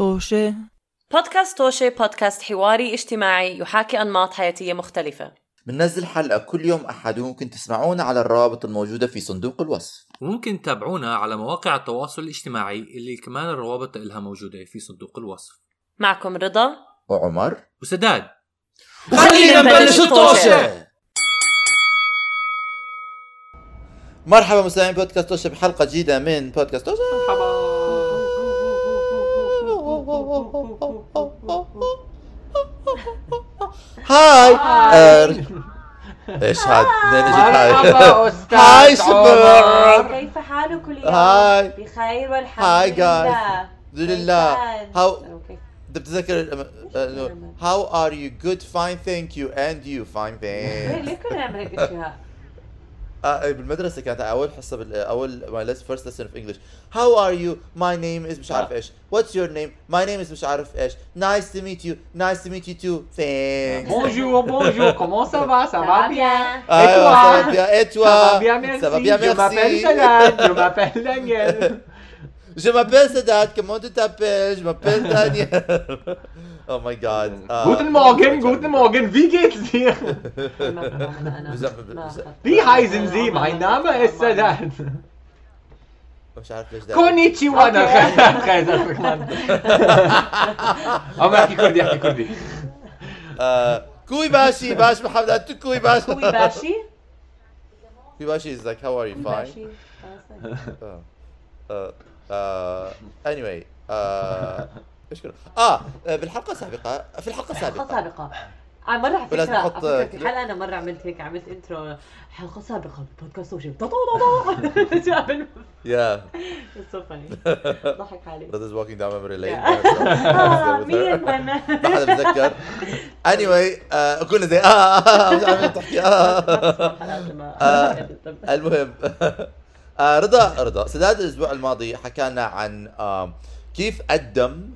طوشة. بودكاست توشي بودكاست حواري اجتماعي يحاكي أنماط حياتية مختلفة. بننزل حلقة كل يوم أحد وممكن تسمعونا على الروابط الموجودة في صندوق الوصف. وممكن تتابعونا على مواقع التواصل الاجتماعي اللي كمان الروابط لها موجودة في صندوق الوصف. معكم رضا. وعمر. وسداد. خلينا نبلش الطوشة. مرحبا مستمعين بودكاست توشة بحلقة جديدة من بودكاست توشة هاي إيش هاد منين اجت هاي هاي عمر. كيف حالكم اليوم؟ هاي بخير والحمد هاي guys. الحمد لله هاو حالك؟ How are you? Good fine thank you. And you fine ليه thanks ليه كنا نعمل هيك اشياء؟ آه بالمدرسة كانت اول حصة بال اول my last first lesson of English How are you my name is مش عارف إيش What's your name my name is مش عارف إيش Nice to meet you nice to meet you too thanks Bonjour, bonjour, comment ça va? Ça va bien? أيوه toi? ça va bien et Ça toi va bien, merci. Ça va bien Je m'appelle merci Salah, je m'appelle Sadat comment tu t'appelles Je m'appelle Daniel Oh my god آه. Guten Morgen, guten Morgen, wie geht's dir? Wie heißen Sie? Mein Name ist Sadat. مش عارف ليش ده Konnichiwa, أنا خايف. أو احكي كردي احكي كردي. آه، كوي باشي باش محمد انت كوي باشي كوي باشي؟ كوي باشي is like how are you fine آه. آه. آه. anyway آه. إيش كنا آه بالحلقة السابقه في الحلقة السابقه سابقة آه مرة على فكرة نحط- في حلقة أنا مرة عملت هيك عملت intro حلقة سابقة بودكاست وشي It's so funny ضحك Rose is walking down memory lane آه، ما حدا بتذكر anyway آه. كنا زي آه آه، مش عارف تحكي آه آه. المهم آه رضا رضا سداد الأسبوع الماضي حكى لنا عن آه كيف قدم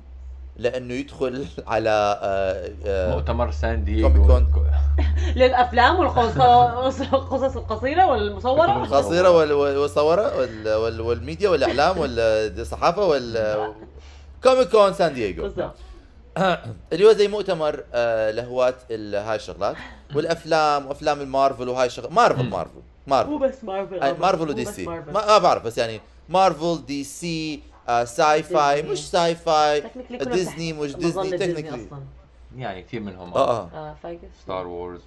لأنه يدخل على آه آه مؤتمر سان دييغو. كون. للأفلام والقصص القصص القصيرة والمصورة؟ القصيرة وال- وال- والصورة وال- وال- والميديا والإعلام والصحافة وال كوميك كون سان دييغو بالضبط. اللي هو زي مؤتمر آه لهواة هاي الشغلات والأفلام وأفلام المارفل وهاي الشغلات مارفل مارفل. مو مارفل بس مارفل آه، مارفل مو ودي سي. ما ما بعرف بس يعني مارفل دي سي آه sci-fi. ديزني. مش ساي فاي ديزني مش ديزني technically. يعني كثير منهم آه. آه آه. فايقة Star Wars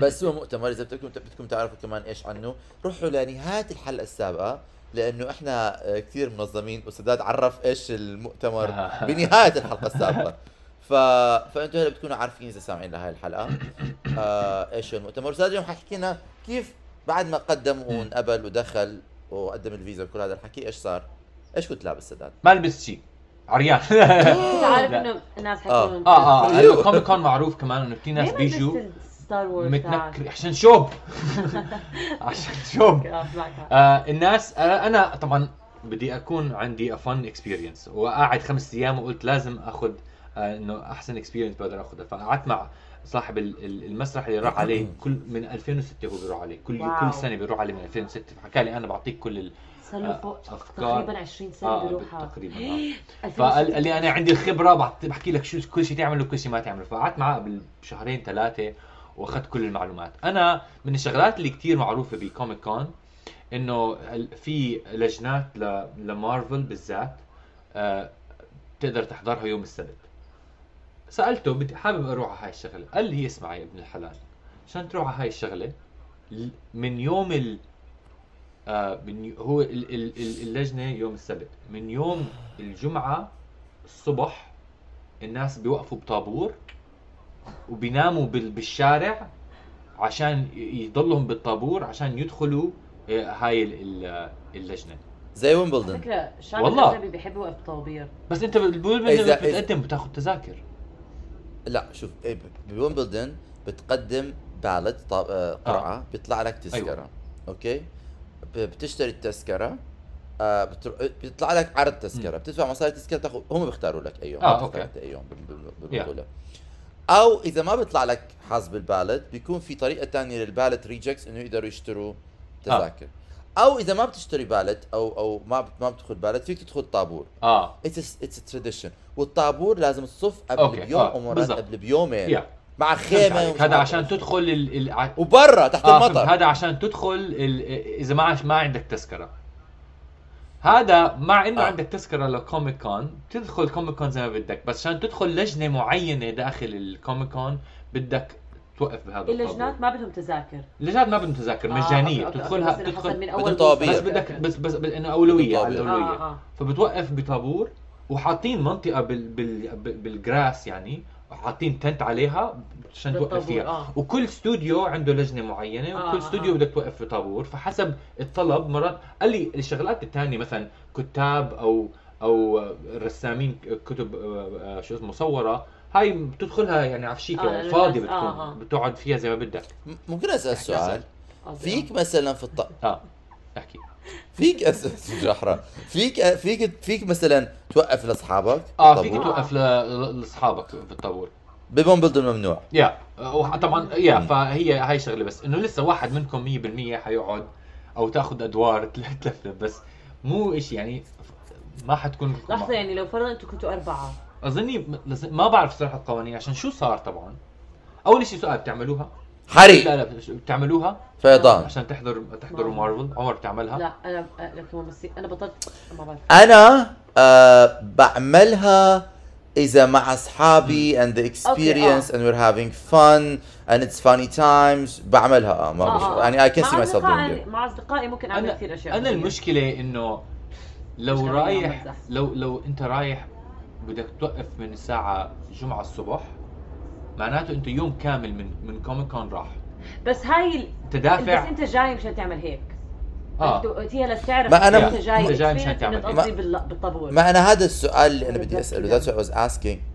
بس هو مؤتمر. إذا بدكم بدكم تعرفوا كمان إيش عنه روحوا لنهاية الحلقة السابقة لأنه إحنا آه، كثير منظمين. وسداد عرف إيش المؤتمر بنهاية الحلقة السابقة. ف... فانتم هلا بتكونوا عارفين إذا سامعين لهي الحلقة. آه إيش هو؟ المؤتمر أستاذ اليوم حكي لنا كيف بعد ما قدم وانقبل ودخل وقدم الفيزا وكل هذا الحكي إيش صار؟ إيش كنت لابس سداد؟ ما لبست شيء. عريان. أنت عارف. إنه الناس آه. حيكونوا آه آه. هلا كوميك كون معروف كمان إنه في ناس بيجوا Star Wars متنكر عشان شوب. عشان شوب. آه الناس آه أنا طبعا بدي أكون عندي even experience وقاعد خمس أيام وقلت لازم آخذ آه إنه أحسن experience بقدر آخذها فقعدت مع صاحب ال- ال- المسرح اللي راح عليه كل من 2006 هو بيروح عليه كل wow. كل سنة بيروح عليه من 2006 فحكى لي أنا بعطيك كل ال صار له آه، فوق. تقريبا 20 سنة آه بيروحها تقريبا آه. 2006. فقال قال لي أنا عندي الخبره بحكي لك شو كل شيء تعمله وكل شيء ما تعمله فقعدت معه قبل شهرين ثلاثة وأخذت كل المعلومات أنا من الشغلات اللي كتير معروفة بكوميك كون إنه في لجنات ل- لمارفل بالذات آه، تقدر تحضرها يوم السبت سألته بدي حابب أروح على هاي الشغلة. قال لي اسمع يا ابن الحلال. عشان تروح على هاي الشغلة من يوم ال آه من ي- هو ال- ال- ال- اللجنة يوم السبت. من يوم الجمعة الصبح الناس بيوقفوا بطابور وبيناموا بال- بالشارع عشان ي- يضلهم بالطابور عشان يدخلوا آه، هاي ال- ال- اللجنة. زي على ويمبلدون فكرة الشعب والله. الأجنبي بيحب يوقف طوابير بس أنت إذا- بتقدم بتاخذ تذاكر. لا شوف إيه، بويمبلدون بتقدم بالت طاب... آه قرعة بيطلع لك تذكرة. أيوة. أوكي؟ بتشتري التذكرة آه بتر... بيطلع لك عرض تذكرة. بتدفع مصاري التذكره تاخذ هم بيختاروا لك اي يوم آه، ما بتختار أوكي. انت اي يوم بال- بال- بالبطوله أو إذا ما بيطلع لك حظ بال ballot بيكون في طريقة ثانية لل ballot rejects إنه يقدروا يشتروا تذاكر. أو إذا ما بتشتري ballot أو أو ما ما بتدخل بالت فيك تدخل طابور آه it's it's tradition والطابور لازم تصف قبل أوكي، بيوم آه، أو مرات. قبل بيومين يا مع خيمة هذا عشان. تدخل ال... ال... وبرا تحت آه. المطر هذا عشان تدخل ال... إذا ما ما عندك تذكرة هذا مع إنه. آه. عندك تذكرة لكوميك كون تدخل كوميك كون زي ما بدك بس عشان تدخل لجنة معينة داخل الكوميك كون بدك توقف بهذا اللجنات ما بدهم تذاكر اللجنات ما بدهم تذاكر آه، مجانية أوكي، أوكي، بتدخلها بس إنه حسب بتدخل من أول. بس. بدك. بس بس انه أولوية على طابور. الاولويه آه، آه. فبتوقف بطابور وحاطين منطقة بال بال بال- بالجراس يعني حاطين تنت عليها عشان توقف بالطابور، فيها آه. وكل استوديو عنده لجنة معينة آه، وكل آه، استوديو آه. بدك توقف في طابور فحسب الطلب مرات قال لي الشغلات الثانية مثلا كتاب أو أو رسامين كتب آه، آه، شو اسمه مصوره هاي بتدخلها يعني آه، عفشيكه لأنه فاضية الناس- بتكون آه، آه. بتقعد فيها زي ما بدك. ممكن أسأل سؤال؟ فيك مثلا في الط... آه أحكي. فيك جحرة. فيك فيك فيك مثلا توقف لأصحابك آه؟ فيك توقف لأصحابك بالطابور ببومبلدون ممنوع. يا وح- طبعا يا فهي هاي شغلة بس إنه لسه واحد منكم 100% حيقعد أو تأخذ أدوار تلفلف بس مو شيء يعني ما حتكون لحظة يعني لو فرضا أنتم كنتوا أربعة أظني ما بعرف صراحة القوانين عشان شو صار طبعا؟ أول شيء سؤال بتعملوها؟ حريق. لا لا بتعملوها؟ فيضان. عشان تحضر تحضروا ما- مارفل. عمر بتعملها؟ لا أنا آه، لك أنا بطلت ما بعرف. أنا آه بعملها إذا مع أصحابي and the experience and we're having fun and it's funny times بعملها آه ما آه،. آه. يعني I can see myself doing it. مع أصدقائي ممكن أعمل كثير أشياء. أنا المشكلة إنه لو رايح. لو لو أنت رايح بدك توقف من الساعة الجمعه الصبح معناته أنت يوم كامل من من كوميك كون راح. بس هاي أنت بس أنت جاي مشان تعمل هيك. آه. انت وقتها لتعرف ما أنا- أنت جاي أنت جاي مشان تعمل هيك. بالطابور. ما أنا هذا السؤال اللي أنا بدي أسأله. كده. that's what I was asking. آه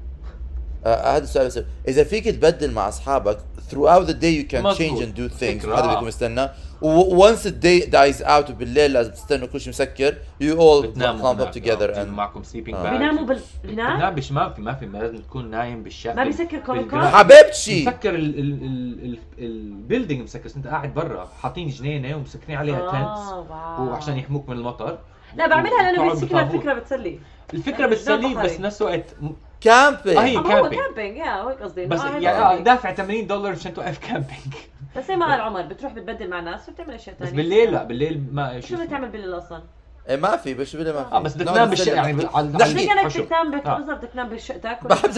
هذا السؤال بس إذا فيك تبدل مع أصحابك throughout the day you can مظبوط. change and do things هذا آه. بدكم استنى و once the day dies out وبالليل لازم تستنوا كل شيء مسكر you all بتناموا clump up together آه، and معكم sleeping آه. bag بيناموا بال... هناك بتنام بش ما في ما في ما لازم تكون نايم بالشقة ما بيسكر كوميك كون؟ حبيبتي مسكر ال ال ال ال building مسكر انت قاعد برا حاطين جنينة ومسكرين عليها tents آه،. وعشان يحموك من المطر لا بعملها لأنه بالطابور. الفكرة بتسلي الفكرة جنب بس. نفس الوقت camping آه، هي آه، هو كامبينج. كامبينج يا هيك قصدي بس آه، يعني آه،. دافع 80 دولار عشان توقف camping بس زي ما قال عمر بتروح بتبدل مع ناس وبتعمل أشياء بس ثانية بالليل لا بالليل ما شو بدك تعمل بالليل أصلا؟ إيه ما في بس ما في آه بس بدك تنام بالشقه يعني. بدك تنام آه. بالضبط بدك تنام بالشقه تاكل بحب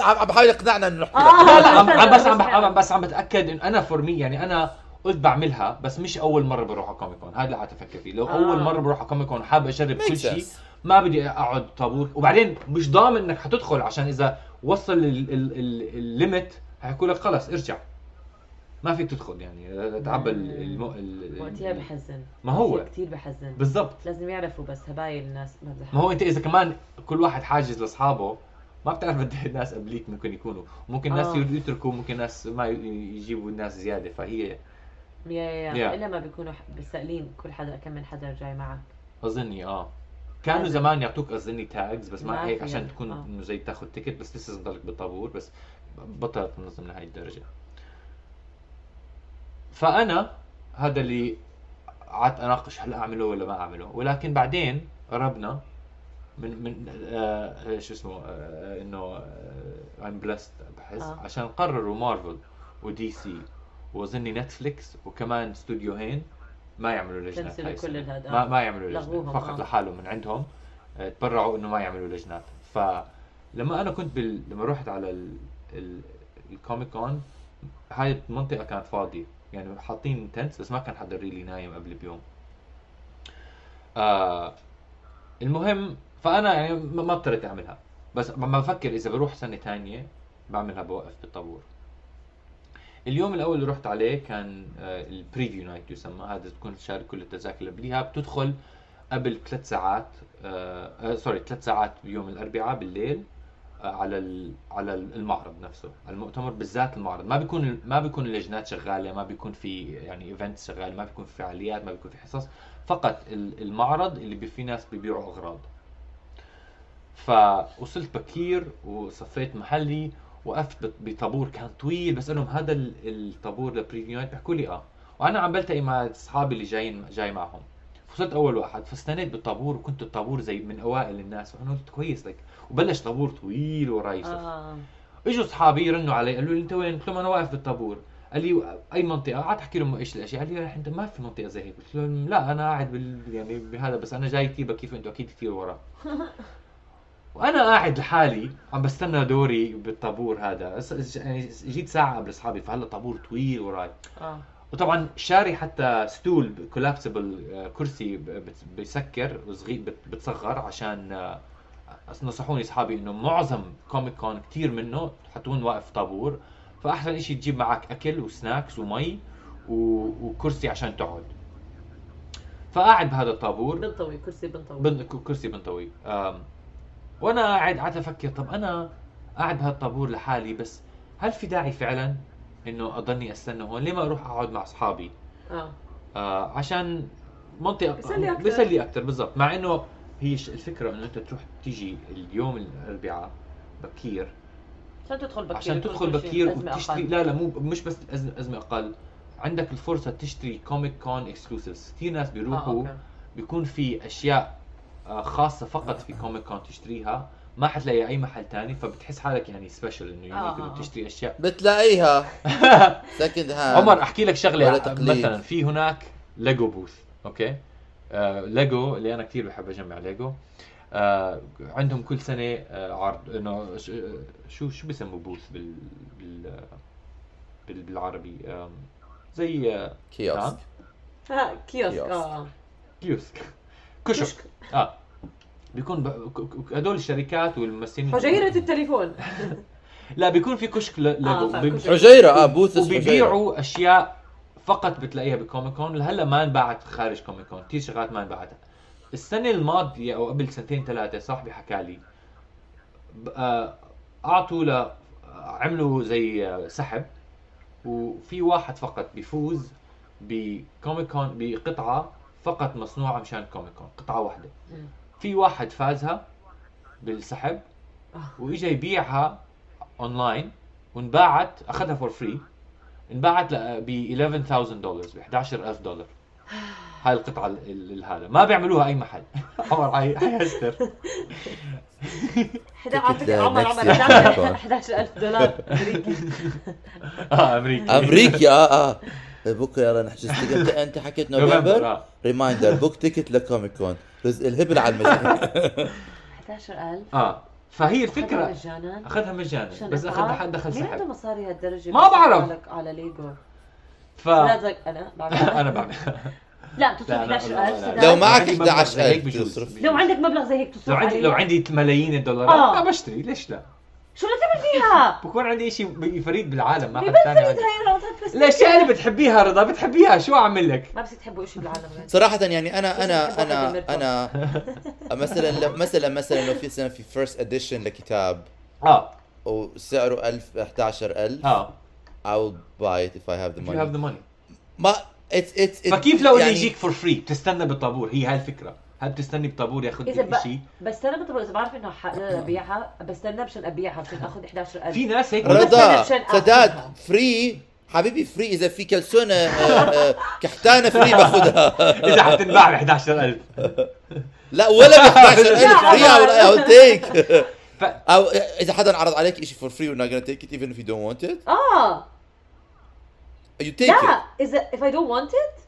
عم بحاول يقنعنا إنه نحكي آه. لا لا بس- بس بس- عم- بس عم بتأكد إنه أنا for me يعني أنا قلت بعملها بس مش أول مرة بروح على كوميك كون هذا اللي قعدت أفكر فيه. لو آه. اول مرة بروح على كوميك كون حابب أجرب كل شيء. ما بدي أقعد طابور. وبعدين مش ضامن إنك حتدخل عشان إذا وصل ال- ال- ال- ال limit حيقول لك خلص ارجع. ما فيك تدخل يعني. تعبى ال- الم- ال- وقتها بحزن. ما هو. كثير بحزن. بالضبط. لازم يعرفوا بس هبايل الناس. ما ما هو أنت إذا كمان كل واحد حاجز لأصحابه ما بتعرف قد إيه الناس قبليك ممكن يكونوا. ممكن ناس آه. يتركوا ممكن ناس ما يجيبوا الناس زيادة. فهي يا يا. يا إلا ما بيكونوا سائلين كل حدا كم من حدا جاي معك أظني آه كانوا. زمان يعطوك أظني تاجز بس ما هيك عشان. تكون آه. إنه زي تاخذ تيكت بس لسه تضلك بالطابور بس بطلت تنظم لهي الدرجة فأنا هذا اللي قعدت أناقش هل أعمله ولا ما أعمله ولكن بعدين قربنا من من آه شو اسمه آه إنه ايم بلست بحس آه. عشان قرروا مارفل ودي سي وأظني نتفليكس وكمان استوديوهين ما يعملوا لجنات هاي كل ما. ما يعملوا لجنات. فقط آه. لحالهم من عندهم. آه، تبرعوا إنه ما يعملوا لجنات. فلما أنا كنت بال... لما رحت على ال... ال... الكوميك كون هاي المنطقة كانت فاضية. يعني حاطين tents بس ما كان حدا really نايم قبل بيوم. آه المهم فأنا يعني ما ما اضطريت أعملها. بس لما بفكر إذا بروح سنة ثانية بعملها بوقف بالطابور. اليوم الأول اللي رحت عليه كان ال preview night يسمى. هذا تكون شارك كل التذاكر اللي قبليها بتدخل قبل ثلاث ساعات آه آه، sorry ثلاث ساعات بيوم الأربعاء بالليل آه على على المعرض نفسه المؤتمر بالذات المعرض. ما بيكون ما بيكون اللجنات شغالة ما بيكون في يعني events شغاله ما بيكون في فعاليات ما بيكون في حصص. فقط ال- المعرض اللي فيه ناس بيبيعوا أغراض. فوصلت بكير وصفيت محلي وقفت بط- بطابور كان طويل بسالهم هذا ال- الطابور ل preview night بيحكوا لي آه. وأنا عم بلتقي مع أصحابي اللي جايين جاي معهم. وصلت أول واحد فاستنيت بالطابور وكنت الطابور زي من أوائل الناس. فانا قلت كويس لك وبلش طابور طويل وراي يصف آه. إجوا أصحابي يرنوا علي قالوا لي أنت وين؟ قلت لهم أنا واقف بالطابور. قال لي أي منطقة؟ قعدت أحكي لهم إيش الأشياء. قال لي أنت ما في منطقة زي هيك. قلت لهم لا أنا قاعد بال يعني بهذا بس أنا جاي كثير كيف أنتم أكيد كثير ورا. وأنا قاعد لحالي عم بستنى دوري بالطابور هذا. يعني جيت ساعة قبل أصحابي فهلا طابور طويل وراي. آه. وطبعا شاري حتى stool collapsible كرسي ب- بت- بيسكر صغير بت- بتصغر عشان آه، نصحوني أصحابي إنه معظم كوميك كون كثير منه حتكون واقف طابور. فأحسن شيء تجيب معك أكل و snacks ومي و... وكرسي عشان تقعد. فقاعد بهذا الطابور. بنطوي كرسي بنطوي. بن... كرسي بنطوي. وأنا قاعد قاعد أفكر طب أنا قاعد بهالطابور لحالي بس هل في داعي فعلا إنه أضلني أستنى هون؟ ليه ما أروح أقعد مع أصحابي؟ آه. آه عشان منطقة بيسلي أكتر. بيسلي أكثر بالضبط. مع إنه هي الفكرة إنه أنت تروح تيجي اليوم الأربعاء بكير. عشان تدخل بكير عشان تدخل بكير وتشتري. لا لا مو مش بس أزمة أقل. عندك الفرصة تشتري كوميك كون exclusives كثير ناس بيروحوا أوكي. بيكون في أشياء آه، خاصة فقط في كوميك كون تشتريها. ما حتلاقي أي محل تاني فبتحس حالك يعني special إنه آه، unique آه، انه آه. تشتري أشياء. بتلاقيها. second hand عمر أحكي لك شغلة. مثلا في هناك ليجو booth أوكي؟ آه ليجو اللي أنا كثير بحب أجمع ليجو آه عندهم كل سنة آه عرض. إنه ش- آه، شو شو بيسموا booth بال بال بال- بالعربي؟ آم، زي آه، كيوسك آه، كيوسك كيوسك. آه. كيوسك كشك. آه. بيكون ب... هدول الشركات والممثلين. حجيرة التليفون. لا بيكون في كشك ل- آه، بي- كشك. حجيرة آه booth حجيرة. وبيبيعوا أشياء فقط بتلاقيها بكوميك كون لهلا ما انباعت خارج كوميك كون كثير شغلات ما انباعت السنة الماضية أو قبل سنتين ثلاثة صاحبي حكى لي آه، أعطوا ل عملوا زي آه، سحب وفي واحد فقط بيفوز بكوميك كون بقطعة فقط مصنوعه مشان كوميك كون قطعة واحدة. في واحد فازها بالسحب وإجا يبيعها اونلاين وانباعت أخذها for free انباعت ب 11000 دولار ب 11000 دولار هاي القطعة ال- ال- هذا. ما بيعملوها أي محل. عمر هاي هاي هستر. 11 على فكرة لا، عمر next عمر year. 11 11000 دولار أمريكي. آه أمريكي. أمريكي آه آه. بكرة يلا نحجز تيكت انت حكيت نوفمبر ريمايندر بوك تيكت لكوميك كون رزق الهبل على المجال 11000 آه فهي أخذها الفكرة مجانا أخذها مجانا بس اخذ إطعام؟ حد دخل مين عنده سحب مصاري هالدرجة ما بعرف. على- على ليجو ف أنا بعمل أنا بعمل لا تصرف لا، لا، 11000 لا، لا. سداد. لو معك عندي مبلغ 11 زي هيك ألف بجوز. تصرف. لو عندك مبلغ زي هيك تصرف لو عندي. لو عندي ملايين الدولارات آه. لا بشتري ليش لا شو بدك تعمل فيها؟ بكون عندي شيء فريد بالعالم ما حد ثاني هاي عنده الروضات بس الاشياء اللي بتحبيها رضا بتحبيها شو أعمل لك؟ ما بس تحبوا شيء بالعالم. غير صراحة يعني أنا أنا أنا. أنا مثلا مثلا مثلا لو في سنة في فيرست اديشن لكتاب آه. وسعره 1000 11000 آه. I'll buy it if I have the if you have money. the money. ما it's it's it- فكيف لو اللي يعني يجيك فور فري بتستنى بالطابور هي هاي الفكرة. هل بتستني بالطابور ياخذ لك شيء. بستنى بالطبق إذا بعرف إنه ح... لا ابيعها بستنى مشان أبيعها مشان اخذ 11000 في ناس هيك رضا. سداد. فري. حبيبي فري. إذا في كلسونة آه، آه، كحتانة فري باخذها إذا حتنباع ب 11000 لا ولا ب 11000 لا، فري لا. I will take. ف- أو إذا حدا عرض عليك شيء for free we're not gonna take it even if you don't want it. آه. You take it. لا اذا if I don't want it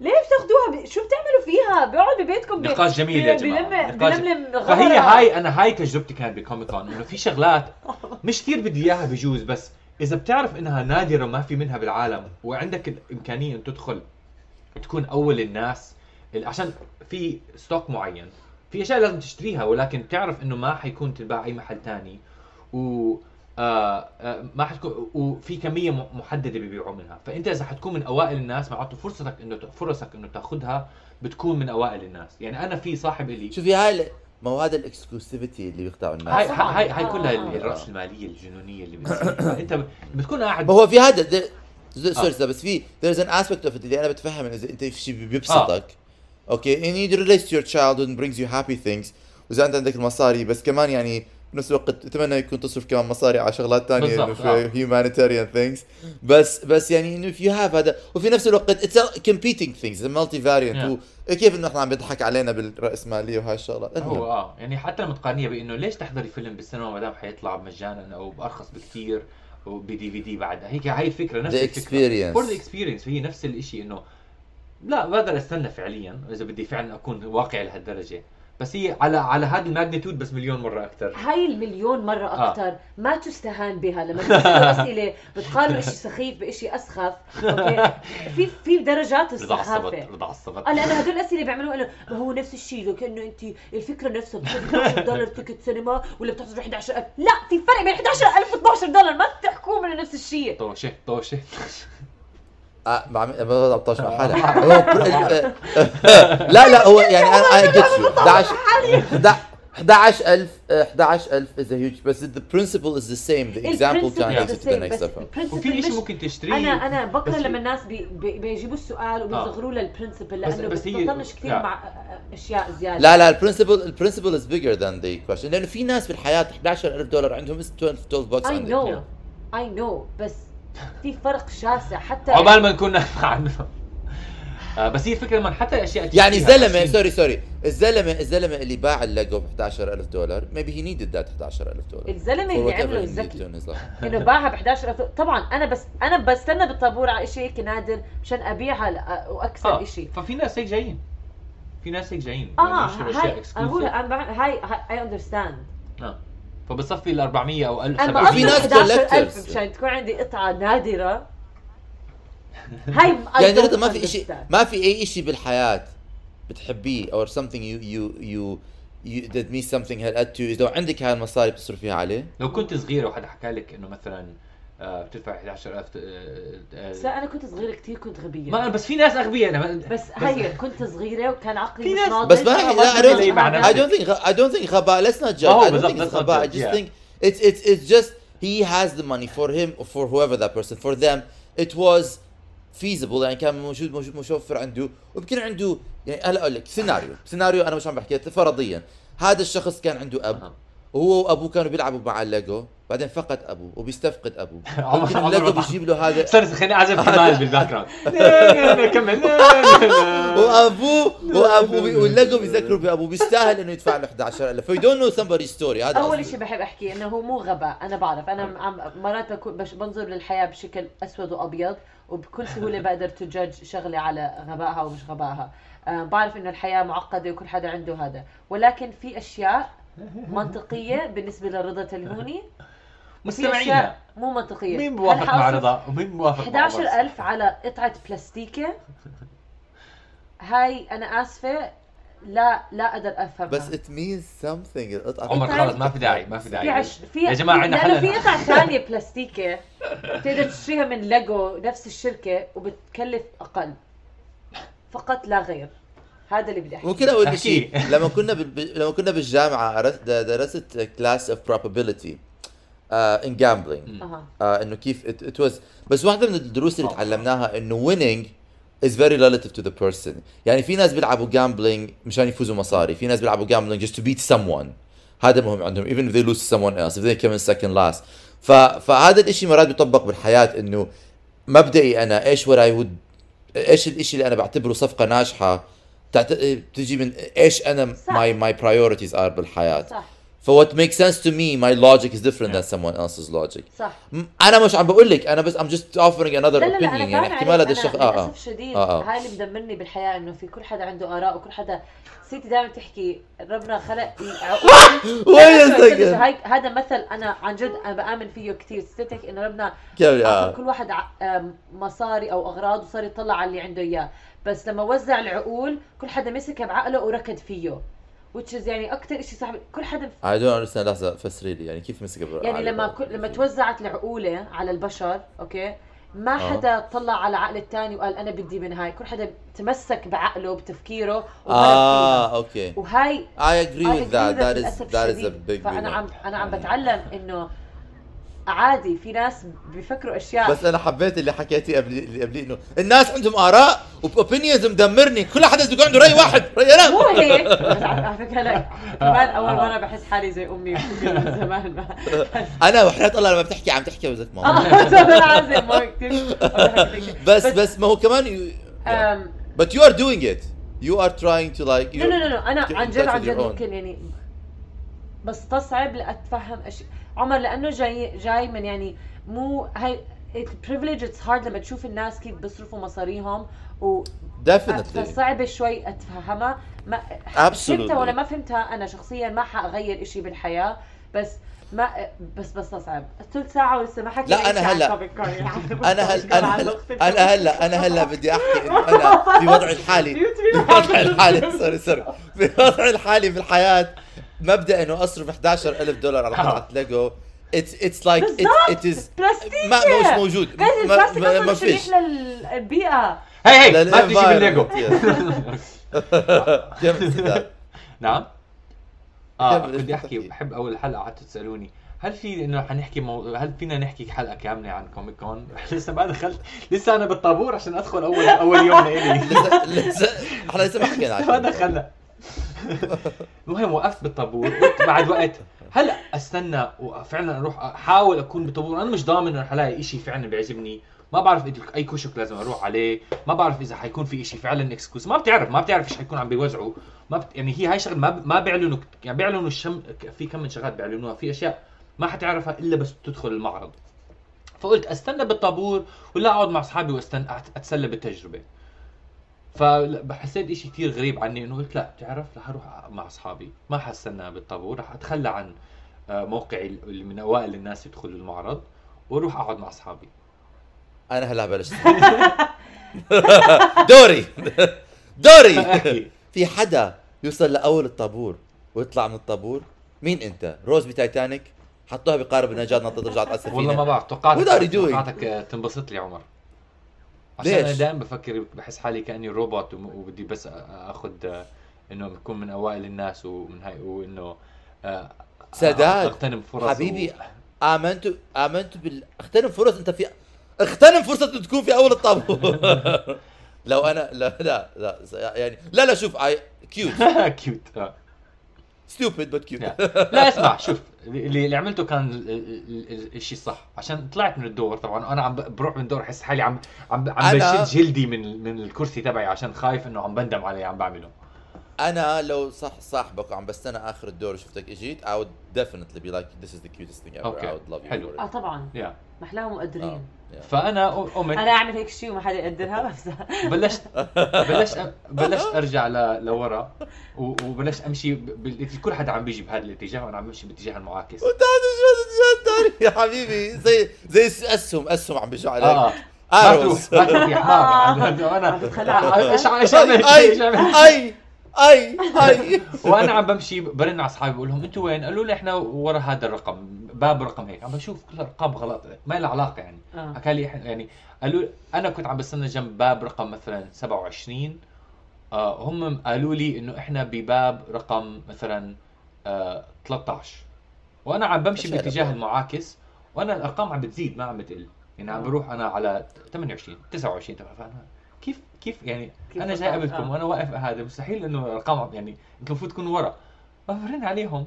ليه بتاخذوها ب... شو بتعملوا فيها؟ بيقعد ببيتكم ب... نقاش جميل يا جماعة بلم. فهي هاي أنا هاي تجربتي كانت بكوميك كون إنه في شغلات مش كثير بدي إياها بجوز بس إذا بتعرف إنها نادرة وما في منها بالعالم وعندك الإمكانية ان تدخل تكون أول الناس ال- عشان في stock معين في أشياء لازم تشتريها ولكن بتعرف إنه ما حيكون تنباع أي محل تاني و آه آه ما حتكون وفي كمية محددة بيبيعوا منها فأنت إذا حتكون من أوائل الناس معناته فرصتك إنه فرصك إنه تأخذها بتكون من أوائل الناس يعني أنا في صاحب إلي شوفي هاي ما هو هذا ال exclusivity اللي بيقطعوا الناس هاي. هاي هاي آه، كلها آه. الراسماليه الجنونية اللي بتصير أنت بتكون قاعد ما هو في هذا آه. sorry sorry، بس في there's an aspect of it اللي أنا بتفهم إنه إذا أنت في شيء بيبسطك okay and you relate to your childhood and brings you happy things وإذا أنت عندك المصاري بس كمان يعني بنفس الوقت أتمنى يكون تصرف كمان مصاري على شغلات ثانية إنه. في humanitarian things بس بس يعني إنه if you have هذا وفي نفس الوقت it's a competing things multi variant وكيف إنه إحنا عم بيضحك علينا بالراسماليه وهاي الشغلات هو. آه يعني حتى لما تقارنيه بإنه ليش تحضري فيلم بالسينما ما دام حيطلع مجانا أو بأرخص بكثير وب DVD بعدها هيك هاي الفكرة نفس The الفكرة experience. for the experience هي نفس الشيء إنه لا بقدر أستنى فعليا إذا بدي فعلا أكون واقعي لهالدرجة بس هي على على هذا ال magnitude بس مليون مرة أكثر هاي المليون مرة آه. أكثر ما تستهان بها. لما تسألوا أسئلة بتقارنوا إشي سخيف بإشي أسخف. okay؟ في في درجات السخافة. رضا عصبت. لأنه هدول الأسئلة بيعملوا إنه ما هو نفس الشيء لو كأنه أنت الفكرة نفسها ب 12 دولار ticket سينما ولا بتحضر 11000 لا في فرق بين 11000 و 12 دولار ما تحكوا من نفس الشيء. طوشة طوشة. آه بعمل هو بر- لا لا. هو يعني أنا اي جيت يو 11 11000 11000 is a huge بس the principle is the same. The example take the it to the same، next level. وفي شيء ممكن تشتريه. أنا أنا بكره لما الناس بي بي بيجيبوا السؤال وبيصغروا له البرنسبل بس- لأنه بتطنش كثير لا. مع أشياء زيادة. لا لا البرنسبل البرنسبل is bigger than the question. لأنه في ناس بالحياة 11000 دولار عندهم 12 12 bucks اي عندك. نو I know بس في فرق شاسع حتى عقبال ما نكون عنه. آه، بس هي الفكرة لما حتى اشياء يعني تشتريها زلمه عشان- sorry sorry الزلمة الزلمة اللي باع الليجو ب 11000 دولار maybe he needed that 11000 دولار. الزلمة اللي عمله الذكي. إنه باعها ب 11000 طبعا أنا بس أنا بستنى بالطابور على شيء هيك نادر مشان أبيعها واكسر آه شيء ففي ناس هيك جايين. في ناس هيك جايين. آه أشياء هاي أنا بقول. أنا هاي اي اندرستاند آه. فبصفي ال 400 أو 1000 أنا وفي بقدر ناس 11000 collectors. مشان تكون عندي قطعة نادرة هاي يعني رضا ما في شيء. ما في أي شيء بالحياة بتحبيه or something you you you you that means something had to إذا لو عندك هاي المصاري بتصرفيها عليه لو كنت صغيرة وحدا حكى لك إنه مثلا بتدفع 11000 آه، آه، بس لا أنا كنت صغيرة كثير كنت غبية. ما بس في ناس اغبياء أنا ما- بس هي كنت صغيرة وكان عقلي في مش ناضج. بس ما رح لا I don't اللي think مع I نفسك. don't think I don't think غباء. Let's not judge. ما هو I don't بالضبط، think it's let's not غباء. I just think it's it's it's just he has the money for him or for whoever that person for them. It was feasible. يعني كان موجود موجود متوفر عنده. ويمكن عنده يعني هلا أقول لك سيناريو سيناريو أنا مش عم بحكي فرضيا. هذا الشخص كان عنده أب. وهو وأبوه كانوا بيلعبوا مع الليجو بعدين فقد أبوه وبيستفقد أبوه. عمر- بطل. بيجيب له هذا. استنى خليني أعزف كمان بال background كمل. وابوه وأبوه والليجو بيذكروا بأبوه. بيستاهل إنه يدفع له 11000 ف you don't know somebody's story. هذا أول. شيء بحب أحكي إنه هو مو غباء. أنا بعرف. أنا عم مرات بنظر للحياة بشكل أسود وأبيض وبكل سهولة بقدر تجج شغلة على غبائها ومش غبائها. آه بعرف إنه الحياة معقدة وكل حدا عنده هذا. ولكن في أشياء منطقية بالنسبة لرضا تلهوني. مستمعينا أشياء مو منطقية. مين موافق مع رضا؟ ومين موافق مع عمر؟ 11000 على قطعة بلاستيكة؟ هاي أنا آسفة. لا لا أقدر أفهمها. بس it means something. القطعة عمر خلص ما في داعي ما في في داعي عش... في يا جماعة عندنا لأنه في حل قطع ثانية بلاستيكة بتقدر تشتريها من ليجو نفس الشركة وبتكلف أقل. فقط لا غير. هذا اللي بدي أحكيه ممكن أقول احكي. شيء. لما كنا بال... ب- لما كنا بالجامعة درست درست class of probability. Uh, in gambling. أها. uh, إنه كيف it, it was. بس واحدة من الدروس اللي تعلمناها إنه winning is very relative to the person. يعني في ناس بيلعبوا gambling مشان يفوزوا مصاري. في ناس بيلعبوا gambling just to beat someone. هذا مهم عندهم. Even if they lose to someone else. If they come in second last. ف... فهذا الإشي مرات بيطبق بالحياة إنه مبدئي أنا إيش what I would إيش الإشي اللي أنا بعتبره صفقة ناجحة؟ تعت... بتجي من إيش أنا صح. my my priorities are بالحياة. صح. ف what makes sense to me my logic is different than someone else's logic. صح. أنا مش عم بقول لك أنا بس I'm just offering another لا لا لا opinion. يعني احتمال. هذا الشخص آه آه. للأسف شديد آه، آه. هاي اللي بدمرني بالحياة إنه في كل حدا عنده آراء وكل حدا ستي دائما تحكي ربنا خلق وين هاي هذا مثل أنا عن جد أنا بآمن فيه كثير ستك إنه ربنا كل واحد مصاري أو أغراض وصار يطلع على اللي عنده إياه. بس لما وزع العقول كل حدا مسكها بعقله وركض فيه. Which is يعني أكثر شيء صعب كل حدا I don't understand. لحظة فسري لي. يعني كيف مسك يعني لما كل لما توزعت العقولة على البشر أوكي؟ ما آه. حدا طلع على عقل الثاني وقال أنا بدي من هاي. كل حدا تمسك بعقله بتفكيره آه فيها أوكي. وهي I agree I with agree that. that is للأسف that is a الشديد. big big فانا. عم أنا عم بتعلم إنه عادي في ناس بيفكروا أشياء. بس أنا حبيت اللي حكيتيه قبل اللي قبليه إنه الناس عندهم آراء واوبينيونز مدمرني. كل حدا بده يكون عنده رأي واحد رأي أنا. مو هيك. على فكرة لا. كمان أول مرة بحس حالي زي أمي من زمان. ما أنا وحياة الله لما بتحكي عم تحكي وزك آه ماما كثير بس بس ما هو كمان you- أم، but you are doing it. You are trying to like لا لا لا لا أنا عن جد عن جد. ممكن يعني بستصعب لأتفهم اشياء عمر لأنه جاي جاي من يعني مو هاي privilege it's hard لما تشوف الناس كيف بيصرفوا مصاريهم و definitely. فصعب شوي أتفهمها. ما Absolutely. فهمتها ولا ما فهمتها أنا شخصيا ما حأغير إشي بالحياة بس ما بس بستصعب. ثلث ساعة ولسه ما حكينا لا، عن هلا- أنا هل كمان أنا عن هل أختي. أنا هلأ أنا هلأ بدي أحكي إنه أنا في وضعي الحالي. في وضعي الحالي. sorry sorry في وضعي الحالي بالحياة مبدأ إنه أصرف 11000 دولار على قطعه ليجو. it's it's like it is بلاستيكي ما مش موجود. البلاستيك ما, ما مش فيش. للبيئة. هي هي ما تجي بالليجو. نعم. آه بدي أحكي بحب أول حلقة قعدتوا تسألوني. هل في إنه حنحكي مو... هل فينا نحكي حلقة كاملة عن Comic Con؟ لسه ما دخلت. لسه أنا بالطابور عشان أدخل اول أول يوم لإلي. لسه لسه إحنا لسه ما حكينا ما دخلنا. المهم وقفت بالطابور بعد وقت هلأ أستنى وفعلا أروح أحاول أكون بالطابور. أنا مش ضامن إنه حلاقي شيء فعلا بيعجبني. ما بعرف أي كشك لازم أروح عليه. ما بعرف إذا حيكون في شيء فعلا اكسكلوس ما بتعرف ما بتعرف إيش حيكون عم بيوزعوا. ما بت... يعني هي هاي شغلة ما ب... ما بيعلنوا يعني بيعلنوا الشم في كم من شغلات بيعلنوها. في أشياء ما حتعرفها إلا بس تدخل المعرض. فقلت أستنى بالطابور ولا أقعد مع أصحابي واستنى أتسلى بالتجربة. فحسيت إشي كثير غريب عني إنه قلت لا بتعرف رح أروح مع أصحابي. ما حستنى بالطابور رح أتخلى عن آه، موقعي اللي من أوائل الناس يدخلوا المعرض وأروح أقعد مع أصحابي. أنا هلا بلشت. دوري. دوري. في حدا يوصل لأول الطابور ويطلع من الطابور؟ مين أنت؟ روز بتايتانيك؟ حطوها بقارب النجاة نطت رجعت على السفينه والله ما بعرف توقعتك تنبسط لي عمر. عشان ليش؟ أنا دائما بفكر بحس حالي كأني روبوت وبدي بس أخذ إنه بكون من أوائل الناس ومن هاي وإنه آه، سداد. اغتنم فرص حبيبي آمنت آمنت بال اغتنم فرص أنت في اغتنم فرصة إنه تكون في أول الطابور لو أنا لا لا لا يعني لا لا شوف cute و... cute آه. stupid but cute لا اسمع شوف اللي اللي عملته كان ال- ال- ال- الشيء الصح. عشان طلعت من الدور طبعا أنا عم بروح من الدور أحس حالي عم عم عم بشد جلدي من من الكرسي تبعي عشان خايف إنه عم بندم اللي عم بعمله. أنا لو صح صاحبك وعم بستنى آخر الدور وشفتك إجيت I would definitely be like this is the cutest thing ever. okay. I would love you حلو. آه طبعا. يا محلاهم مقدرين. آه. Yeah. فأنا قمت أنا أعمل هيك شيء وما حدا يقدرها بس. بلشت بلشت بلشت أرجع ل... لورا. وبلشت أمشي ب... بال- كل حدا عم بيجي بهذا الاتجاه وأنا عم بمشي باتجاه المعاكس. شو يا حبيبي. زي زي اسهم أسهم عم بيجوا عليك. آه. ما تروح ما تروح يا حمار أنا إيش إيش اي أي أي وأنا عم بمشي برن على أصحابي بقول لهم أنتوا وين؟ قالوا لي إحنا ورا هذا الرقم باب رقم هيك عم بشوف كل ارقام غلط ما لها علاقة يعني آه. حكى لي يعني قالوا أنا كنت عم بستنى جنب باب رقم مثلا 27 آه هم قالوا لي إنه إحنا بباب رقم مثلا آه 13 وأنا عم بمشي باتجاه؟ المعاكس وأنا الأرقام عم بتزيد ما عم بتقل يعني عم آه. بروح أنا على 28 29 تبع فانا كيف يعني كيف أنا جاي؟ قبلكم آه. وأنا واقف هذا مستحيل إنه الارقام عم- يعني أنتم المفروض تكونوا ورا فبرن عليهم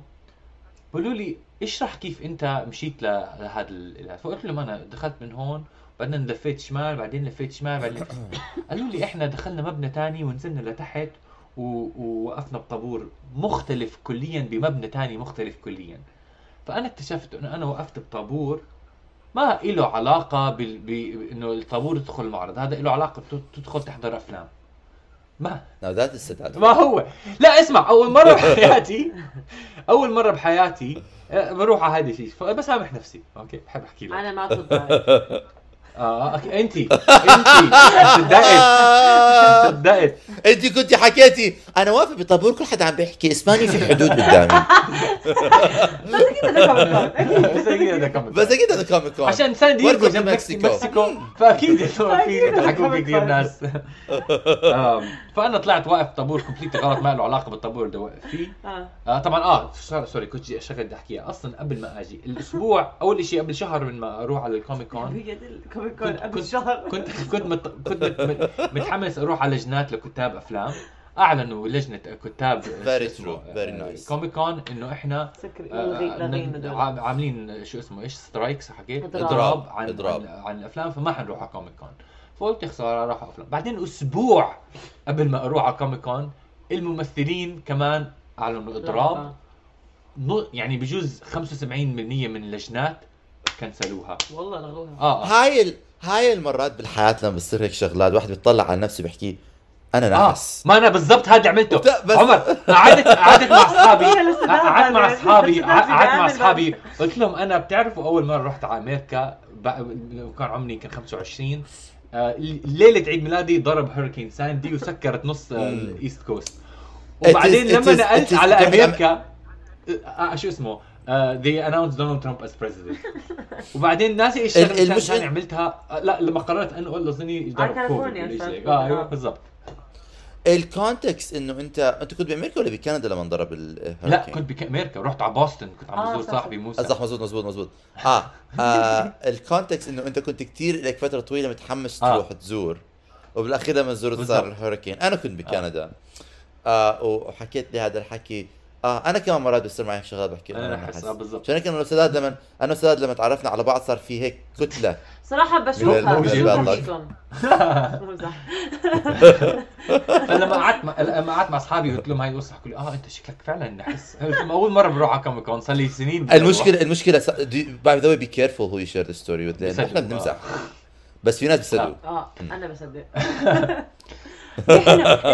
بقولوا لي اشرح كيف أنت مشيت ل- لهذا ال- فقلت لهم أنا دخلت من هون بعدين لفيت شمال بعدين لفيت شمال بعدين قالوا لي إحنا دخلنا مبنى تاني ونزلنا لتحت و- ووقفنا بطابور مختلف كليا بمبنى تاني مختلف كليا فأنا اكتشفت إنه أنا وقفت بطابور ما له علاقة بال... بانه الطابور يدخل المعرض. هذا له علاقة تدخل تحضر أفلام. ما؟ that is sad. ما هو؟ لا اسمع أول مرة بحياتي أول مرة بحياتي آه، بروح على هذا الشيء فبسامح نفسي. أوكي بحب أحكي لك. أنا ما آه انت انت صدقت صدقت. انت كنت حكيتي أنا واقفة بطابور كل حدا عم بيحكي اسباني في حدود قدامي. بس أكيد هذا comic أكيد. بس أكيد هذا comic بس أكيد هذا Comic Con عشان سان دييغو جنب مكسيكو. فأكيد في comic كثير. ناس فأنا طلعت واقف طابور complete غلط ما له علاقة بالطابور اللي واقف فيه. آه. آه طبعا آه sorry كنت شغله بدي أحكيها. أصلا قبل ما أجي الأسبوع أول شيء قبل شهر من ما أروح على ال Comic Con ال Comic Con قبل شهر. كنت كنت مت كنت مت مت متحمس أروح على لجنات لكتاب أفلام. أعلنوا لجنة كتاب Very true, very nice. Comic Con إنه إحنا آه، عاملين شو اسمه إيش strikes حكيت؟ إضراب. إضراب. عن, عن الأفلام فما حنروح على Comic Con فقلت خساره أروح على افلام بعدين أسبوع قبل ما أروح على Comic Con الممثلين كمان اعلنوا اضراب نو- يعني بجوز 75% من اللجنات cancel وها. والله لغوها آه آه. هاي ال... هاي المرات بالحياة لما بتصير هيك شغلات واحد بيطلع على نفسه بيحكي أنا آه. نحس ما أنا بالضبط هذا عملته. بس- عمر قعدت قعدت مع أصحابي. قعدت مع. أصحابي. قعدت. مع أصحابي. قلت لهم أنا بتعرفوا أول مرة رحت على أمريكا ب- كان عمري كان 25 آه، ليلة عيد ميلادي ضرب hurricane ساندي وسكرت نص آه،. ال East Coast وبعدين لما نقلت على أمريكا آه، آه، شو اسمه؟ آه، they announced Donald Trump as president. وبعدين ناسي إيش ال- الشغلة الثانية عملتها. آه، لا لما قررت انقل اظني ضرب كاليفورنيا آه أيوه آه. بالضبط. ال context إنه انت أنت كنت بأمريكا ولا بكندا لما انضرب ال hurricane؟ لا كنت بامريكا رحت على بوسطن كنت عم آه، بزور صح، صاحبي. موسى صح مزبوط مزبوط مزبوط آه, آه ال context إنه أنت كنت كتير لك فترة طويلة متحمس آه. تروح تزور وبالأخير لما زرت صار. ال hurricane أنا كنت بكندا آه وحكيت لي هذا الحكي آه أنا كمان مرات بصير معي شغلات بحكي أنا نحس آه بالضبط. عشان هيك أنا وسداد لما أنا وسداد لما تعرفنا على بعض صار في هيك كتلة. صراحة بشوفها. بشوفها فيكم بمزح. فلما قعدت مع لما قعدت مع أصحابي قلت لهم هاي القصة حكوا لي آه أنت شكلك فعلا نحس. أول مرة بروح على Comic Con صار لي سنين المشكلة المشكلة by the way be careful who you share the story إحنا بنمزح. بس في ناس بيصدقوا. آه أنا بصدق.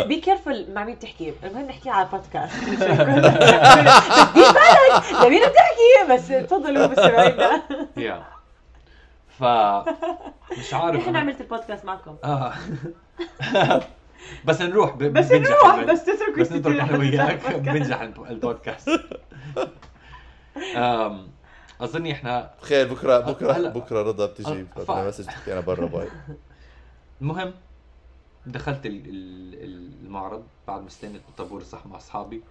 be careful مع مين تحكي المهم نحكي على بودكاست بس دير بالك لمين بتحكي بس تفضلوا مستمعينا أروح. يا ف مش عارف إحنا أنا- عملت البودكاست معكم. آه. بس نروح ب... بس نروح بس تتركوا بس نترك أنا وياك. بنجح الب- البودكاست. أم، أظني إحنا تخيل بكره بكره. بكرة رضا بتجي. message تحكي أنا برا bye. المهم دخلت ال- ال- المعرض بعد ما استنيت بالطابور الصح مع أصحابي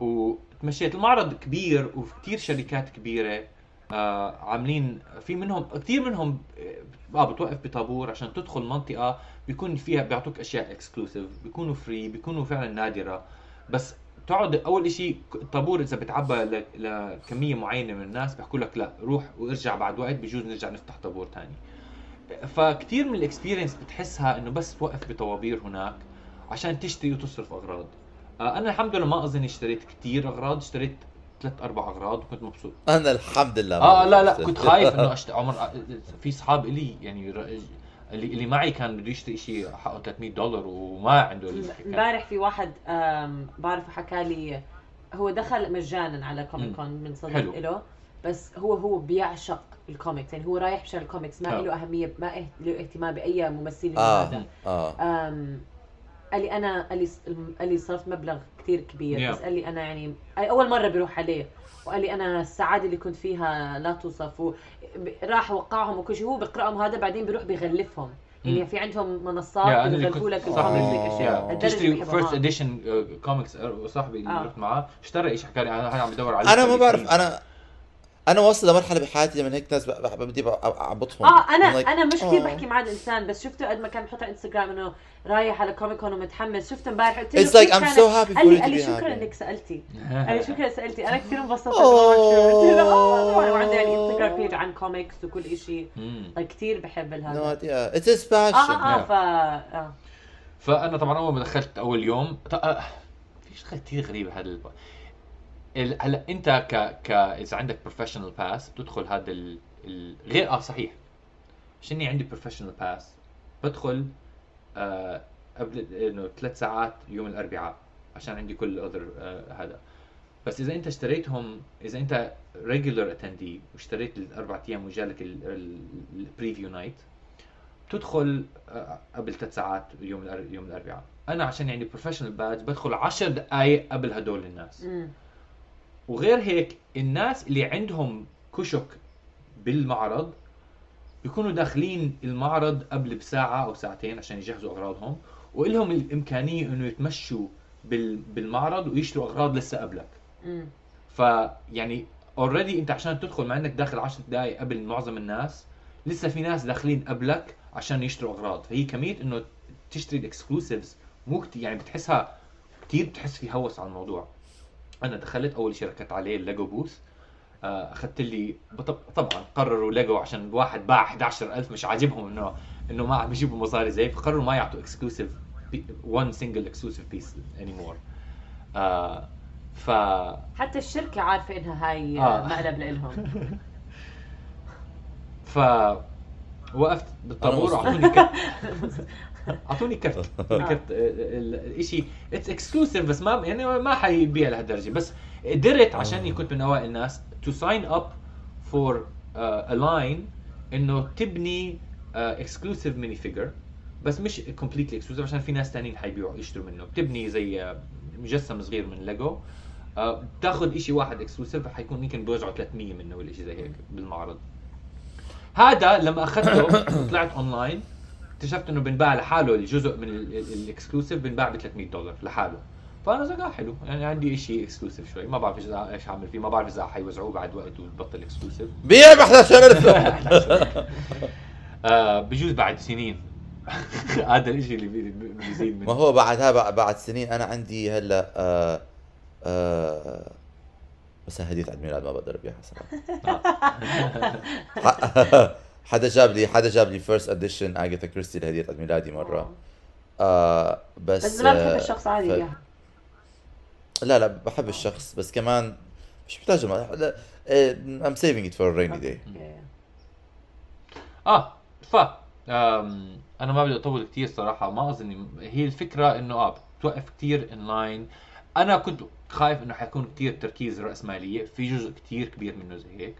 وتمشيت. المعرض كبير وكثير شركات كبيرة آه عاملين في منهم كثير منهم آه بتوقف بطابور عشان تدخل منطقة بيكون فيها بيعطوك أشياء exclusive بيكونوا free بيكونوا فعلا نادرة. بس تقعد أول شيء الطابور إذا بتعبى لكمية معينة من الناس بيحكوا لك لا روح وارجع بعد وقت بجوز نرجع نفتح طابور ثاني فكتير من ال experience بتحسها إنه بس توقف بطوابير هناك عشان تشتري وتصرف أغراض آه أنا الحمد لله ما اظني اشتريت كتير أغراض اشتريت ثلاث أربع أغراض وكنت مبسوط أنا الحمد لله آه لا لا كنت خايف إنه أشت... عمر آه، في اصحاب إلي يعني اللي اللي معي كان بده يشتري شيء حقه 300 دولار وما عنده امبارح في واحد بعرفه حكى لي هو دخل مجانا على Comic. Con من صديق حلو. له بس هو هو بيعشق الكوميكس يعني هو رايح مشان الكوميكس ما آه. له أهمية ما إه- له اهتمام بأي ممثل آه. هذا. آه. أم، قال لي أنا قال لي قال لي صرفت مبلغ كثير كبير. Yeah. بس قال لي أنا يعني أول مرة بروح عليه. وقال لي أنا السعادة اللي كنت فيها لا توصف. و- ب- راح وقعهم وكل شيء. هو بيقراهم هذا بعدين بيروح بيغلفهم يعني. في عندهم منصات بيغلفوا لك. الكوميكس هيك أشياء. تشتري فيرست. اديشن كوميكس صاحبي اللي آه. رحت معاه. اشترى إيش حكى لي؟ أنا هاي عم بدور عليه. أنا ما بعرف. أنا أنا واصل لمرحلة بحياتي لما هيك ناس ب- ب- بدي ب- أعبطهم آه أنا like, أنا مش كثير آه. بحكي مع الإنسان بس شفته قد ما كان بحط على انستغرام إنه رايح على كوميك كون ومتحمس شفته امبارح قلت له كيف كانت؟ It's like I'm so happy for قال لي قال شكرا. إنك سألتي قال لي شكرا سألتي أنا كثير انبسطت. قلت له آه طبعا وعنده يعني انستغرام page عن كوميكس وكل شيء. كثير بحب هذا idea. It's his passion. آه آه. ف آه فأنا طبعا أول ما دخلت أول يوم آه، في شغلة كثير غريبة هذا هلا انت ك ك إذا عندك professional pass بتدخل هذا ال... ال... غير آه صحيح. إني عندي professional pass بدخل آه قبل إنه ثلاث ساعات يوم الأربعاء عشان عندي كل other آه هذا. بس إذا أنت اشتريتهم إذا أنت regular attendee واشتريت الأربع أيام وجالك ال preview night تدخل آه، قبل ثلاث ساعات يوم يوم الأربعاء. أنا عشان يعني professional badge بدخل 10 دقائق قبل هدول الناس. وغير هيك الناس اللي عندهم كشك بالمعرض بيكونوا داخلين المعرض قبل بساعة أو ساعتين عشان يجهزوا أغراضهم وإلهم الإمكانية إنه يتمشوا بال- بالمعرض ويشتروا أغراض لسه قبلك. فيعني already أنت عشان تدخل مع إنك داخل 10 دقائق قبل معظم الناس لسه في ناس داخلين قبلك عشان يشتروا أغراض. فهي كمية إنه تشتري ال exclusives مو كتير يعني بتحسها كتير بتحس في هوس على الموضوع. أنا دخلت أول شيء ركزت عليه الليجو booth. آه، أخذت لي طبعا قرروا ليجو عشان واحد باع 11000 مش عاجبهم إنه إنه ما عم يجيبوا مصاري زي فقرروا ما يعطوا exclusive one single exclusive piece anymore ف حتى الشركة عارفة إنها هاي آه. مقلب لإلهم. ف وقفت بالطابور واعطوني أعطوني كرت أعطوني كرت الشيء it's exclusive بس ما يعني ما حيبيع لهالدرجة. بس قدرت عشاني كنت من أوائل الناس. to sign up for a line إنه تبني exclusive mini figure بس مش completely exclusive عشان في ناس ثانيين حيبيعوا يشتروا منه. بتبني زي آه، مجسم صغير من ليجو آه، بتاخذ شيء واحد exclusive حيكون يمكن بيوزعوا 300 منه ولا شيء زي هيك بالمعرض. هذا لما أخذته طلعت اونلاين اكتشفت إنه بنباع لحاله الجزء من ال exclusive بنباع ب 300 دولار لحاله. فأنا زي آه حلو. يعني عندي شيء exclusive شوي. ما بعرف إيش إيش اعمل فيه. ما بعرف إذا حيوزعوه بعد وقت وبطل exclusive. بيع ب 11000 آه بجوز بعد سنين. هذا الشيء اللي بي- بي- بيزيد ما منه هو بعدها بعد, بعد سنين. أنا عندي هلأ آه آه بس هدية عيد ميلاد ما بقدر أبيعها صراحة. حدا جاب لي حدا جاب لي first edition اجاثا كريستي لهدية عيد ميلادي مرة آه بس بس ما بحب آه، الشخص عادي ف- يعني. لا لا بحب الشخص بس كمان مش محتاج لا آه، I'm saving it for a rainy day. آه ف أنا ما بدي أطول كثير صراحة. ما أظن هي الفكرة إنه آه بتوقف كثير in line أنا كنت خايف إنه حيكون كثير تركيز راسماليه في جزء كثير كبير منه زي هيك.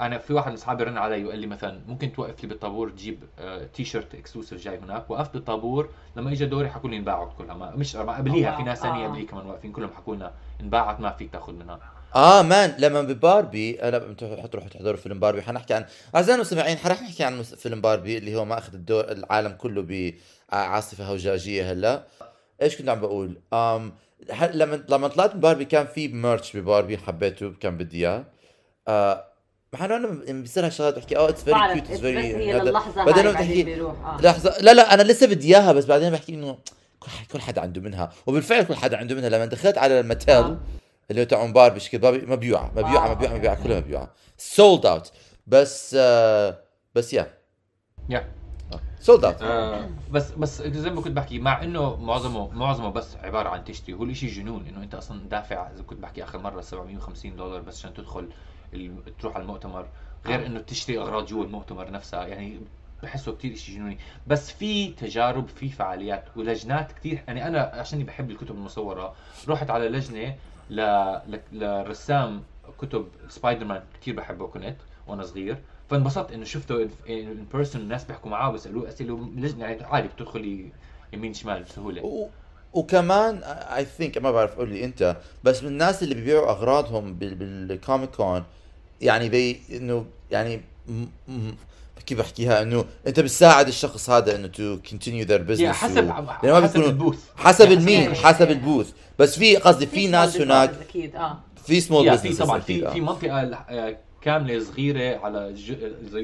أنا في واحد من أصحابي رن علي وقال لي مثلا ممكن توقف لي بالطابور تجيب آه، t-shirt exclusive جاي هناك. وقفت بالطابور لما اجى دوري حكوا لي انباعت كلها. ما مش ما قبليها في ناس ثانية آه. قبلي كمان واقفين كلهم حكوا لنا انباعت ما فيك تأخذ منها. آه man لما بباربي أنا أنتم حتروحوا تحضروا فيلم باربي. حنحكي عن اعزائنا المستمعين حرح نحكي عن فيلم باربي اللي هو ما اخذ الدور العالم كله بعاصفه هوجاجية هلا. إيش كنت عم بقول؟ um, لما لما طلعت من باربي كان في ميرش بباربي حبيته كان بدي إياه. آه مع إنه أنا بصير هالشغلات بحكي آه اتس فيري كيوت اتس فيري بعدين لما بعدين تحكي بيروح آه. لحظة لا لا أنا لسه بدي إياها بس بعدين بحكي إنه كل حد كل حدا عنده منها. وبالفعل كل حدا عنده منها. لما دخلت على الماتيل آه. اللي هو تاعون باربي شكل باربي مبيوعة مبيوعة آه. مبيوعة مبيوعة كلها مبيوعة. سولد اوت بس آه بس يا يا سولد اوت آه بس بس زي ما كنت بحكي مع إنه معظمه معظمه بس عبارة عن تشتري هو الإشي جنون إنه أنت أصلا دافع زي كنت بحكي آخر مرة 750 دولار بس عشان تدخل. تروح على المؤتمر غير إنه تشتري أغراض جوا المؤتمر نفسها يعني بحسه كتير إشي جنوني. بس في تجارب في فعاليات ولجنات كتير. يعني أنا عشاني بحب الكتب المصورة رحت على لجنة ل... ل... لرسام كتب سبايدر مان كتير بحبه كنت وأنا صغير. فانبسطت إنه شفته in person الناس بيحكوا معاه وبيسالوه أسئلة لجنه يعني عادي بتدخلي يمين شمال بسهولة. و... وكمان I think ما بعرف قول لي أنت بس من الناس اللي بيبيعوا أغراضهم بال... بالكوميك كون يعني بي إنه يعني. كيف بحكيها إنه أنت بتساعد الشخص هذا إنه to continue their business حسب لأن ما حسب ال booth. حسب المين يعني- حسب ال booth. بس في قصدي في ناس هناك أكيد آه. في small business في طبعا في في منطقة آه، كاملة صغيرة على ج... زي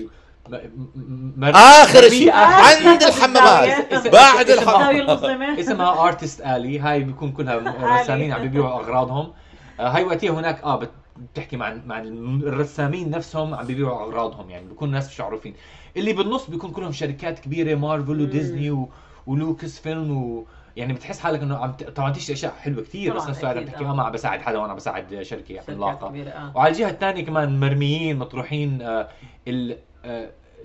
م- م- مر- آخر شيء عند الحمامات. بعد اسم- الحمام. الزاوية المظلمة اسمها Artist Alley هاي بيكون كلها. رسامين عم بيبيعوا أغراضهم. آه، هاي وقتها هناك آه بتحكي مع مع الرسامين نفسهم عم بيبيعوا أغراضهم يعني بيكونوا ناس مش معروفين. اللي بالنص بيكون كلهم شركات كبيرة مارفل وديزني و... و Lucasfilm و... يعني بتحس حالك إنه عم ت... طبعا تشتري أشياء حلوة كثير بس نفس الوقت عم تحكي آه. آه ما عم بساعد حدا وأنا بساعد شركة عملاقه كبيرة آه. وعلى الجهة الثانية كمان مرميين مطروحين آه، ال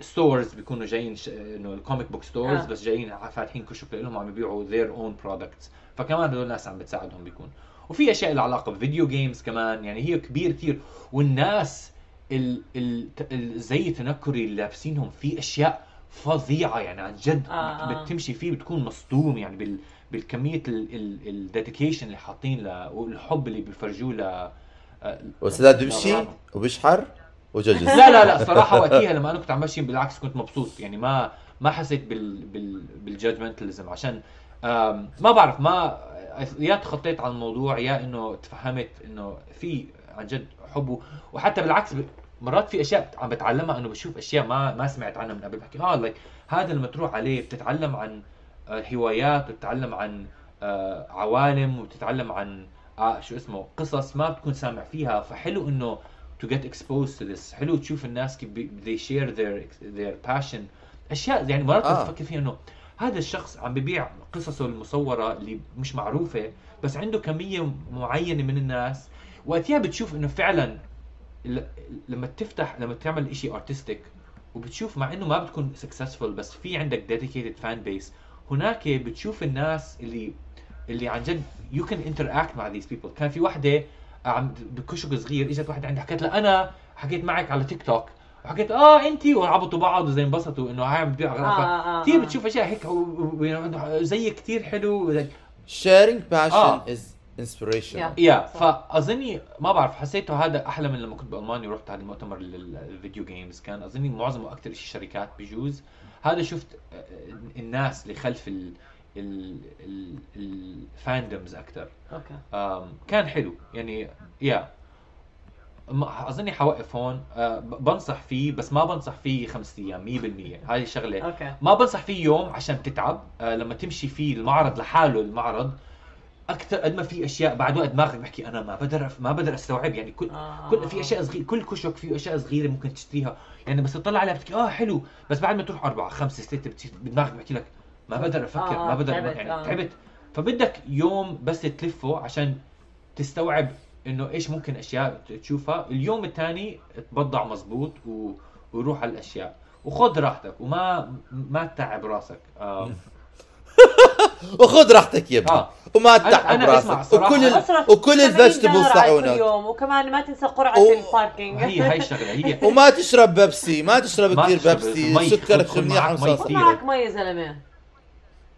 stores بيكونوا جايين ش- إنه ال comic book stores آه. بس جايين فاتحين كشك لهم عم يبيعوا their own products. فكمان هدول الناس عم بتساعدهم بيكون. وفي أشياء لها علاقة ب video games كمان يعني هي كبير كثير. والناس ال ال ال- الزي التنكري اللي لابسينهم في أشياء فظيعة يعني عن جد. آه، آه. بتمشي فيه بتكون مصدوم يعني بال بالكمية الديديكيشن اللي حاطين والحب اللي بيفرجوه ل والسداد بيمشي وبيشحر وجوجز لا لا لا صراحة وقتها لما أنا كنت عم ماشي بالعكس كنت مبسوط. يعني ما ما حسيت بال بال بالجادجمنتاليزم عشان ما بعرف ما يا تخطيت على الموضوع يا إنه تفهمت إنه في عن جد حب وحتى بالعكس مرات في أشياء عم بتعلمها إنه بشوف أشياء ما ما سمعت عنها من قبل بحكي آه لايك هذا لما تروح عليه بتتعلم عن آه، هوايات وبتتعلم عن آه، عوالم وبتتعلم عن آه، شو اسمه قصص ما بتكون سامع فيها فحلو إنه to get exposed to this حلو تشوف الناس كيف they share their their passion أشياء يعني مرات آه. آه. بفكر فيها إنه هذا الشخص عم ببيع قصصه المصورة اللي مش معروفة بس عنده كمية معينة من الناس. وقتها بتشوف إنه فعلا لما تفتح لما تعمل إشي artistic وبتشوف مع إنه ما بتكون successful بس في عندك dedicated fan base. هناك بتشوف الناس اللي اللي عن جد you can interact مع these people. كان في وحدة عم بكشك صغير إجت وحده عندي حكت لها أنا حكيت معك على تيك توك وحكيت آه انت وعبطوا بعض وزي انبسطوا إنه هاي عم تبيع آه، آه، آه. كثير بتشوف أشياء هيك و- زي كثير حلو sharing passion آه. is inspirational. Yeah. Yeah. فاظني ما بعرف حسيته هذا أحلى من لما كنت بألمانيا ورحت على المؤتمر لل video games كان أظني معظمه أكثر شيء شركات بيجوز هذا شفت آه، الناس اللي خلف ال ال ال ال fandoms أكثر okay كان حلو. يعني yeah أظني حوقف هون. ب- بنصح فيه بس ما بنصح فيه خمسة أيام 100% هاي الشغله okay. ما بنصح فيه يوم عشان تتعب. آه لما تمشي فيه المعرض لحاله المعرض أكثر قد ما في أشياء بعد وقت دماغك بحكي أنا ما بقدر ما بقدر أستوعب. يعني كل آه. كل في أشياء صغيره كل كشك فيه أشياء صغيرة ممكن تشتريها. يعني بس تطلع عليها بتحكي آه حلو. بس بعد ما تروح أربعة خمسة ستة بدماغك بحكي لك ما بقدر أفكر آه، ما بقدر تعبت، يعني آه. تعبت. فبدك يوم بس تلفه عشان تستوعب إنه إيش ممكن أشياء تشوفها اليوم الثاني تبضع مزبوط و... وروح على الأشياء وخذ راحتك وما ما تتعب راسك آه. وخذ راحتك يا ابني آه. وما تتعب راسك صراحة وكل ال... وكل 70 الفيجيتابلز على تاعونك وكمان ما تنسى قرعة و- الباركينج هي هاي الشغلة هي وما تشرب بيبسي ما تشرب كثير بيبسي. سكرك خذ منيح معك مي ومصاصة. خذ كثير. معك مي يا زلمة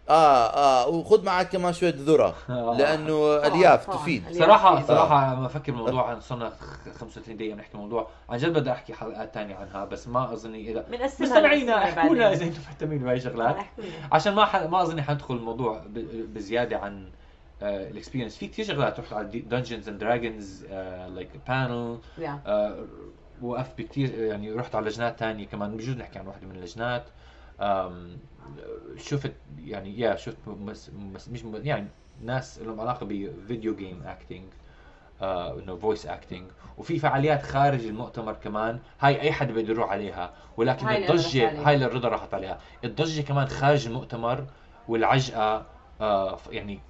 آه آه وخذ معك كمان شوية ذرة آه. لأنه ألياف. تفيد تفيد. صراحة لما أفكر الموضوع صرنا خ- 35 دقيقة بنحكي الموضوع عن جد بدي أحكي حلقات ثانية عنها بس ما أظني إذا مستمعينا احكوا لنا. إذا أنتم مهتمين بهاي الشغلات. عشان ما ح... ما أظني حندخل الموضوع ب... بزيادة عن ال experience في كثير شغلات رحت على Dungeons and Dragons like panel. وقفت بكثير يعني رحت على لجنات ثانية كمان بجوز نحكي عن واحدة من اللجنات شفت يعني yeah شفت مس مس مش م- يعني ناس لهم علاقة ب video game acting إنه voice acting وفي فعاليات خارج المؤتمر كمان هاي أي حد بده يروح عليها. ولكن هاي عليها. هاي اللي الرضا راحت عليها. الضجة كمان خارج المؤتمر والعجقة آه يعني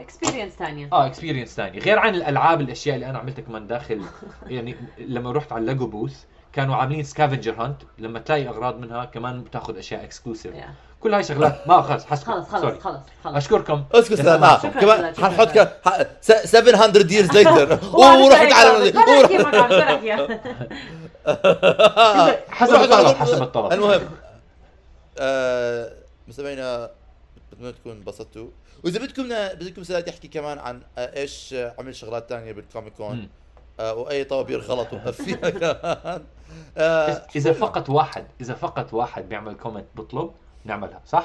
اكسبيرينس ثانية آه اكسبيرينس ثاني غير عن الألعاب الأشياء اللي أنا عملتها كمان داخل يعني لما رحت على الليجو بوث كانوا عاملين سكافنجر هانت لما تلاقي أغراض منها كمان بتاخذ أشياء اكسكلوسيف يا. كل هاي شغلات. ما خلص حسب خلص خلص سوري خلص خلص أشكركم. أسكت آه. شكراً. كمان حنحط لك. ك- ح- س- 700 years later. ورحت شايفة. على؟ حسب الطلب حسب الطلب. المهم آه، مستمعينا بتمنى تكونوا انبسطتوا. وإذا بدكم بدكم سلام يحكي كمان عن آه، إيش عمل شغلات تانية بال Comic Con. آه، وأي طوابير غلط وقف فيها كمان. إذا فقط واحد إذا فقط واحد بيعمل comment بطلب نعملها صح؟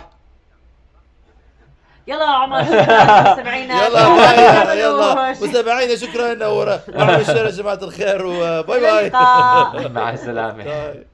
يلا يا عمر شكراً مستمعينا يلا يلا. مستمعينا شكرا ورا واعملوا share يا جماعة الخير و bye bye. مع السلامة bye